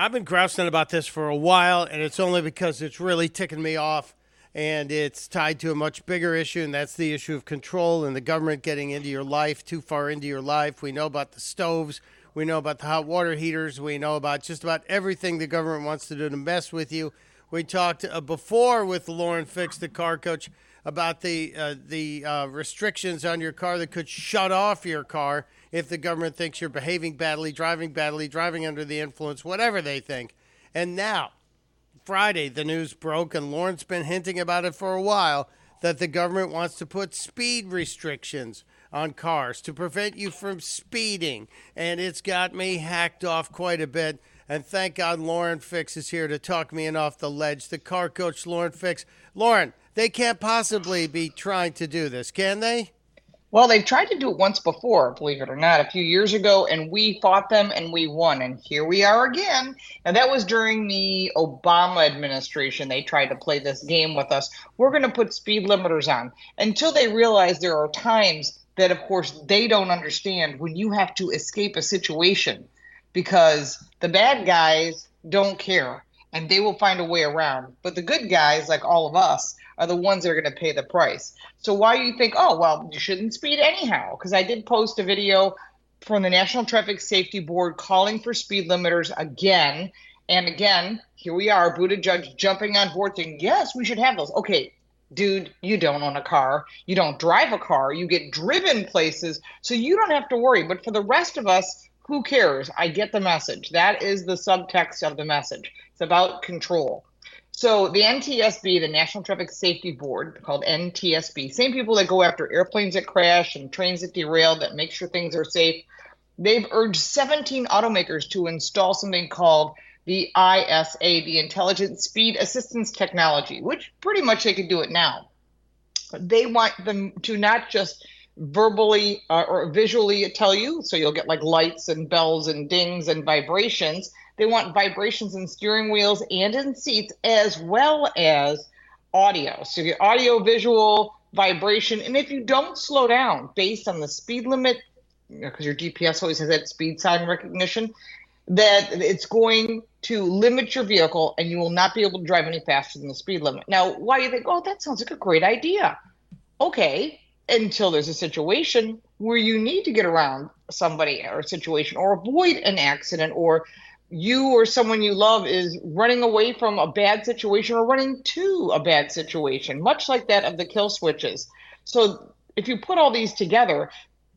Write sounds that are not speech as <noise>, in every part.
I've been grousing about this for a while, and it's only because it's really ticking me off. And it's tied to a much bigger issue, and that's the issue of control and the government getting into your life, too far into your life. We know about the stoves, we know about the hot water heaters, we know about just about everything the government wants to do to mess with you. We talked uh, before with Lauren Fix, the car coach, about the uh, the uh, restrictions on your car that could shut off your car if the government thinks you're behaving badly, driving badly, driving under the influence, whatever they think. And now, Friday, the news broke, and Lauren's been hinting about it for a while that the government wants to put speed restrictions on cars to prevent you from speeding. And it's got me hacked off quite a bit. And thank God Lauren Fix is here to talk me in off the ledge. The car coach, Lauren Fix. Lauren, they can't possibly be trying to do this, can they? Well, they've tried to do it once before, believe it or not, a few years ago, and we fought them and we won. And here we are again. And that was during the Obama administration. They tried to play this game with us. We're going to put speed limiters on until they realize there are times that, of course, they don't understand when you have to escape a situation because the bad guys don't care and they will find a way around. But the good guys, like all of us, are the ones that are going to pay the price. So why you think, oh well, you shouldn't speed anyhow? Because I did post a video from the National Traffic Safety Board calling for speed limiters again and again. Here we are, Buttigieg jumping on board, saying yes, we should have those. Okay, dude, you don't own a car, you don't drive a car, you get driven places, so you don't have to worry. But for the rest of us, who cares? I get the message. That is the subtext of the message. It's about control. So the NTSB, the National Traffic Safety Board, called NTSB, same people that go after airplanes that crash and trains that derail, that make sure things are safe, they've urged 17 automakers to install something called the ISA, the Intelligent Speed Assistance Technology, which pretty much they could do it now. They want them to not just verbally uh, or visually tell you, so you'll get like lights and bells and dings and vibrations they want vibrations in steering wheels and in seats, as well as audio. So you get audio, visual, vibration. And if you don't slow down based on the speed limit, because your GPS always has that speed sign recognition, that it's going to limit your vehicle and you will not be able to drive any faster than the speed limit. Now, why you think, oh, that sounds like a great idea? Okay, until there's a situation where you need to get around somebody or a situation or avoid an accident or you or someone you love is running away from a bad situation or running to a bad situation, much like that of the kill switches. So if you put all these together,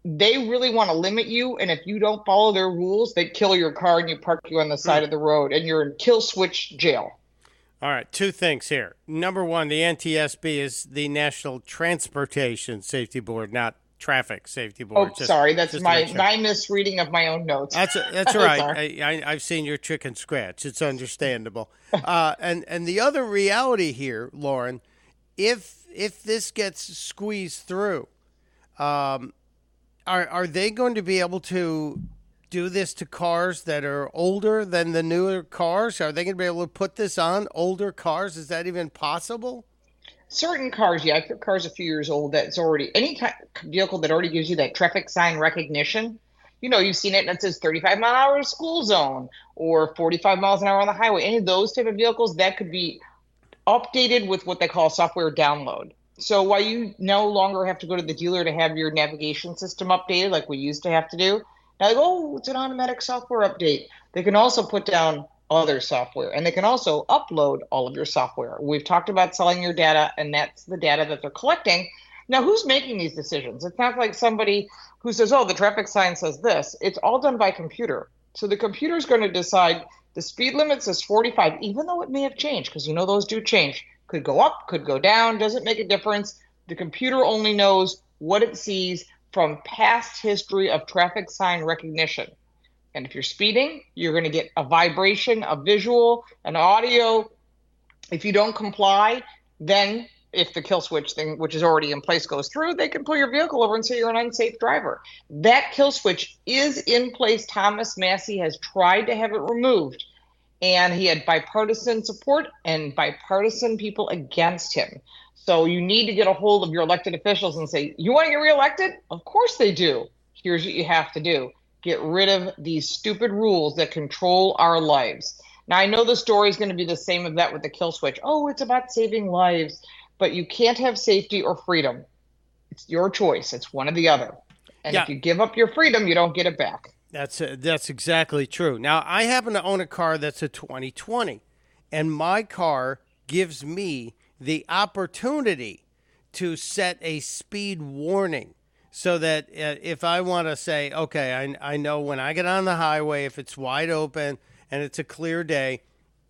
they really want to limit you. And if you don't follow their rules, they kill your car and you park you on the side mm. of the road and you're in kill switch jail. All right, two things here. Number one, the NTSB is the National Transportation Safety Board, not traffic safety board. Oh, just, sorry, that's my sure. my misreading of my own notes. That's <laughs> that's all right. I, have seen your chicken scratch. It's understandable. uh, and and the other reality here, Lauren, if if this gets squeezed through, um, are are they going to be able to do this to cars that are older than the newer cars? Are they going to be able to put this on older cars? Is that even possible? certain cars, yeah, car's a few years old, that's already any vehicle that already gives you that traffic sign recognition. You know, you've seen it it says 35 mile an hour school zone or 45 miles an hour on the highway. Any of those type of vehicles that could be updated with what they call software download. So while you no longer have to go to the dealer to have your navigation system updated like we used to have to do, now oh, it's an automatic software update. They can also put down other software. And they can also upload all of your software. We've talked about selling your data, and that's the data that they're collecting. Now, who's making these decisions? It's not like somebody who says, oh, the traffic sign says this. It's all done by computer. So the computer is going to decide the speed limit says 45, even though it may have changed, because you know those do change. Could go up, could go down, doesn't make a difference. The computer only knows what it sees from past history of traffic sign recognition. And if you're speeding, you're going to get a vibration, a visual, an audio. If you don't comply, then if the kill switch thing, which is already in place, goes through, they can pull your vehicle over and say you're an unsafe driver. That kill switch is in place. Thomas Massie has tried to have it removed, and he had bipartisan support and bipartisan people against him. So you need to get a hold of your elected officials and say, You want to get reelected? Of course they do. Here's what you have to do get rid of these stupid rules that control our lives. Now, I know the story is going to be the same of that with the kill switch. Oh, it's about saving lives, but you can't have safety or freedom. It's your choice. It's one or the other. And Yeah. if you give up your freedom, you don't get it back. That's uh, that's exactly true. Now I happen to own a car that's a 2020, and my car gives me the opportunity to set a speed warning, so that uh, if I want to say, okay, I I know when I get on the highway, if it's wide open and it's a clear day,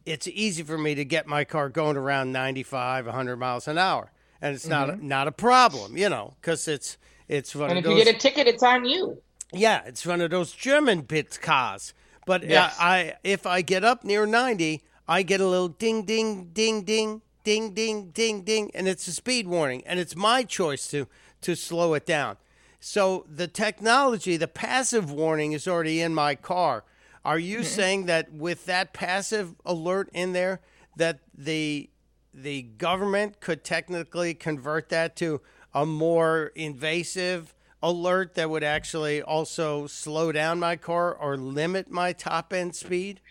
it's easy for me to get my car going around 95, 100 miles an hour, and it's not not a problem, you know, because it's it's one And if those. you get a ticket, it's on you. Yeah, it's one of those German bit cars. But uh, Yes. I, if I get up near 90, I get a little ding, ding, ding, ding, ding, ding, ding, ding, and it's a speed warning, and it's my choice to to slow it down. So the technology, the passive warning, is already in my car. Are you Mm-hmm. saying that with that passive alert in there, that the the government could technically convert that to a more invasive alert that would actually also slow down my car or limit my top end speed?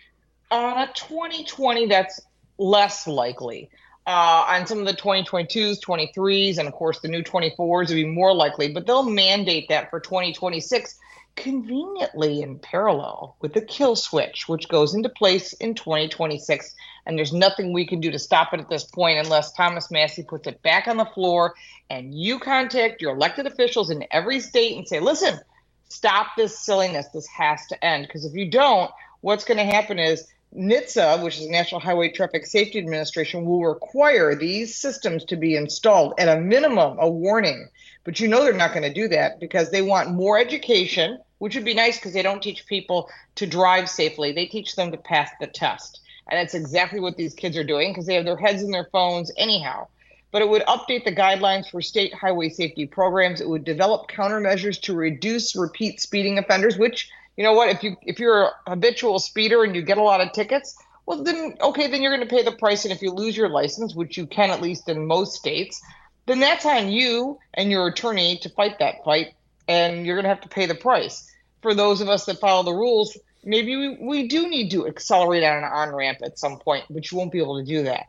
On a 2020, that's less likely. Uh, on some of the 2022s, 23s, and of course the new 24s would be more likely, but they'll mandate that for 2026 conveniently in parallel with the kill switch, which goes into place in 2026. And there's nothing we can do to stop it at this point unless Thomas Massie puts it back on the floor and you contact your elected officials in every state and say, listen, stop this silliness. This has to end. Because if you don't, what's going to happen is NHTSA, which is the National Highway Traffic Safety Administration, will require these systems to be installed at a minimum, a warning. But you know they're not going to do that because they want more education, which would be nice because they don't teach people to drive safely. They teach them to pass the test. And that's exactly what these kids are doing because they have their heads in their phones anyhow. But it would update the guidelines for state highway safety programs. It would develop countermeasures to reduce repeat speeding offenders, which you know what? If you if you're a habitual speeder and you get a lot of tickets well then okay then you're going to pay the price. And if you lose your license which you can at least in most states then that's on you and your attorney to fight that fight. And you're going to have to pay the price. For those of us that follow the rules maybe we, we do need to accelerate on an on ramp at some point but you won't be able to do that.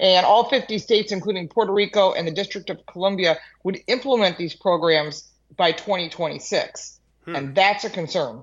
And all 50 states including puerto rico and the district of columbia would implement these programs by 2026 hmm. and that's a concern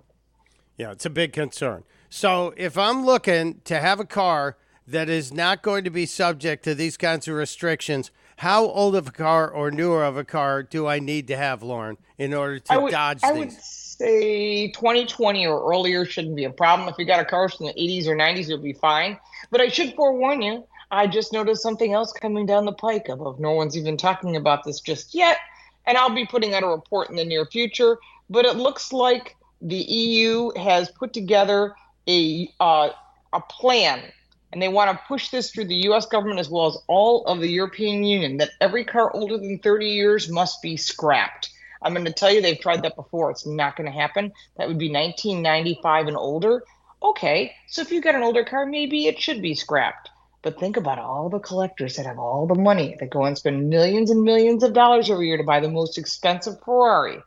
Yeah, it's a big concern. So if I'm looking to have a car that is not going to be subject to these kinds of restrictions, how old of a car or newer of a car do I need to have, Lauren, in order to would, dodge I these? would say 2020 or earlier shouldn't be a problem. If you got a car from the 80s or 90s, you'll be fine. But I should forewarn you, I just noticed something else coming down the pike. Above, no one's even talking about this just yet, and I'll be putting out a report in the near future. But it looks like the EU has put together a uh, a plan, and they want to push this through the U.S. government as well as all of the European Union that every car older than 30 years must be scrapped. I'm going to tell you they've tried that before. It's not going to happen. That would be 1995 and older. Okay, so if you got an older car, maybe it should be scrapped. But think about all the collectors that have all the money that go and spend millions and millions of dollars every year to buy the most expensive Ferrari.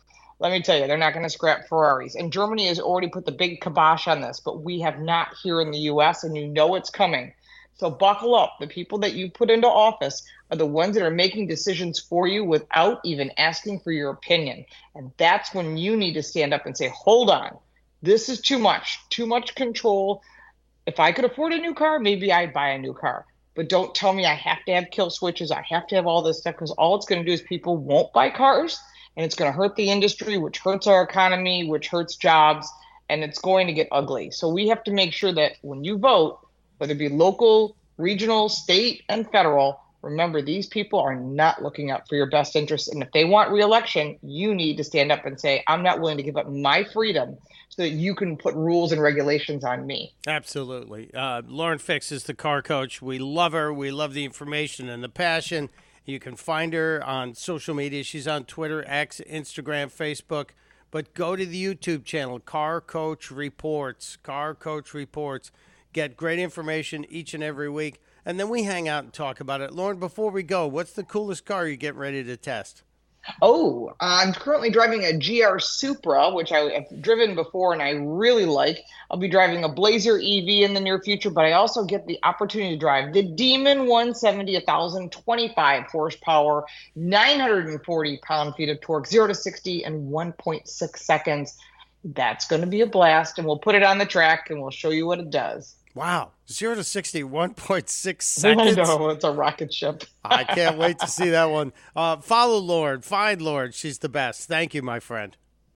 Let me tell you, they're not going to scrap Ferraris. And Germany has already put the big kibosh on this, but we have not here in the US, and you know it's coming. So buckle up. The people that you put into office are the ones that are making decisions for you without even asking for your opinion. And that's when you need to stand up and say, hold on, this is too much, too much control. If I could afford a new car, maybe I'd buy a new car. But don't tell me I have to have kill switches, I have to have all this stuff, because all it's going to do is people won't buy cars and it's going to hurt the industry, which hurts our economy, which hurts jobs, and it's going to get ugly. So we have to make sure that when you vote, whether it be local, regional, state, and federal, remember these people are not looking out for your best interests. And if they want reelection, you need to stand up and say, I'm not willing to give up my freedom so that you can put rules and regulations on me. Absolutely. Uh, Lauren Fix is the car coach. We love her. We love the information and the passion. You can find her on social media. She's on Twitter, X, Instagram, Facebook. But go to the YouTube channel, Car Coach Reports. Car Coach Reports. Get great information each and every week. And then we hang out and talk about it. Lauren, before we go, what's the coolest car you're getting ready to test? Oh, I'm currently driving a GR Supra, which I have driven before and I really like. I'll be driving a Blazer EV in the near future, but I also get the opportunity to drive the Demon 170, 1025 horsepower, 940 pound feet of torque, 0 to 60 in 1.6 seconds. That's going to be a blast, and we'll put it on the track and we'll show you what it does. Wow. Zero to 60, 1.6 seconds. I know, it's a rocket ship. I can't wait to see that one. Uh, follow Lord, find Lord. She's the best. Thank you, my friend.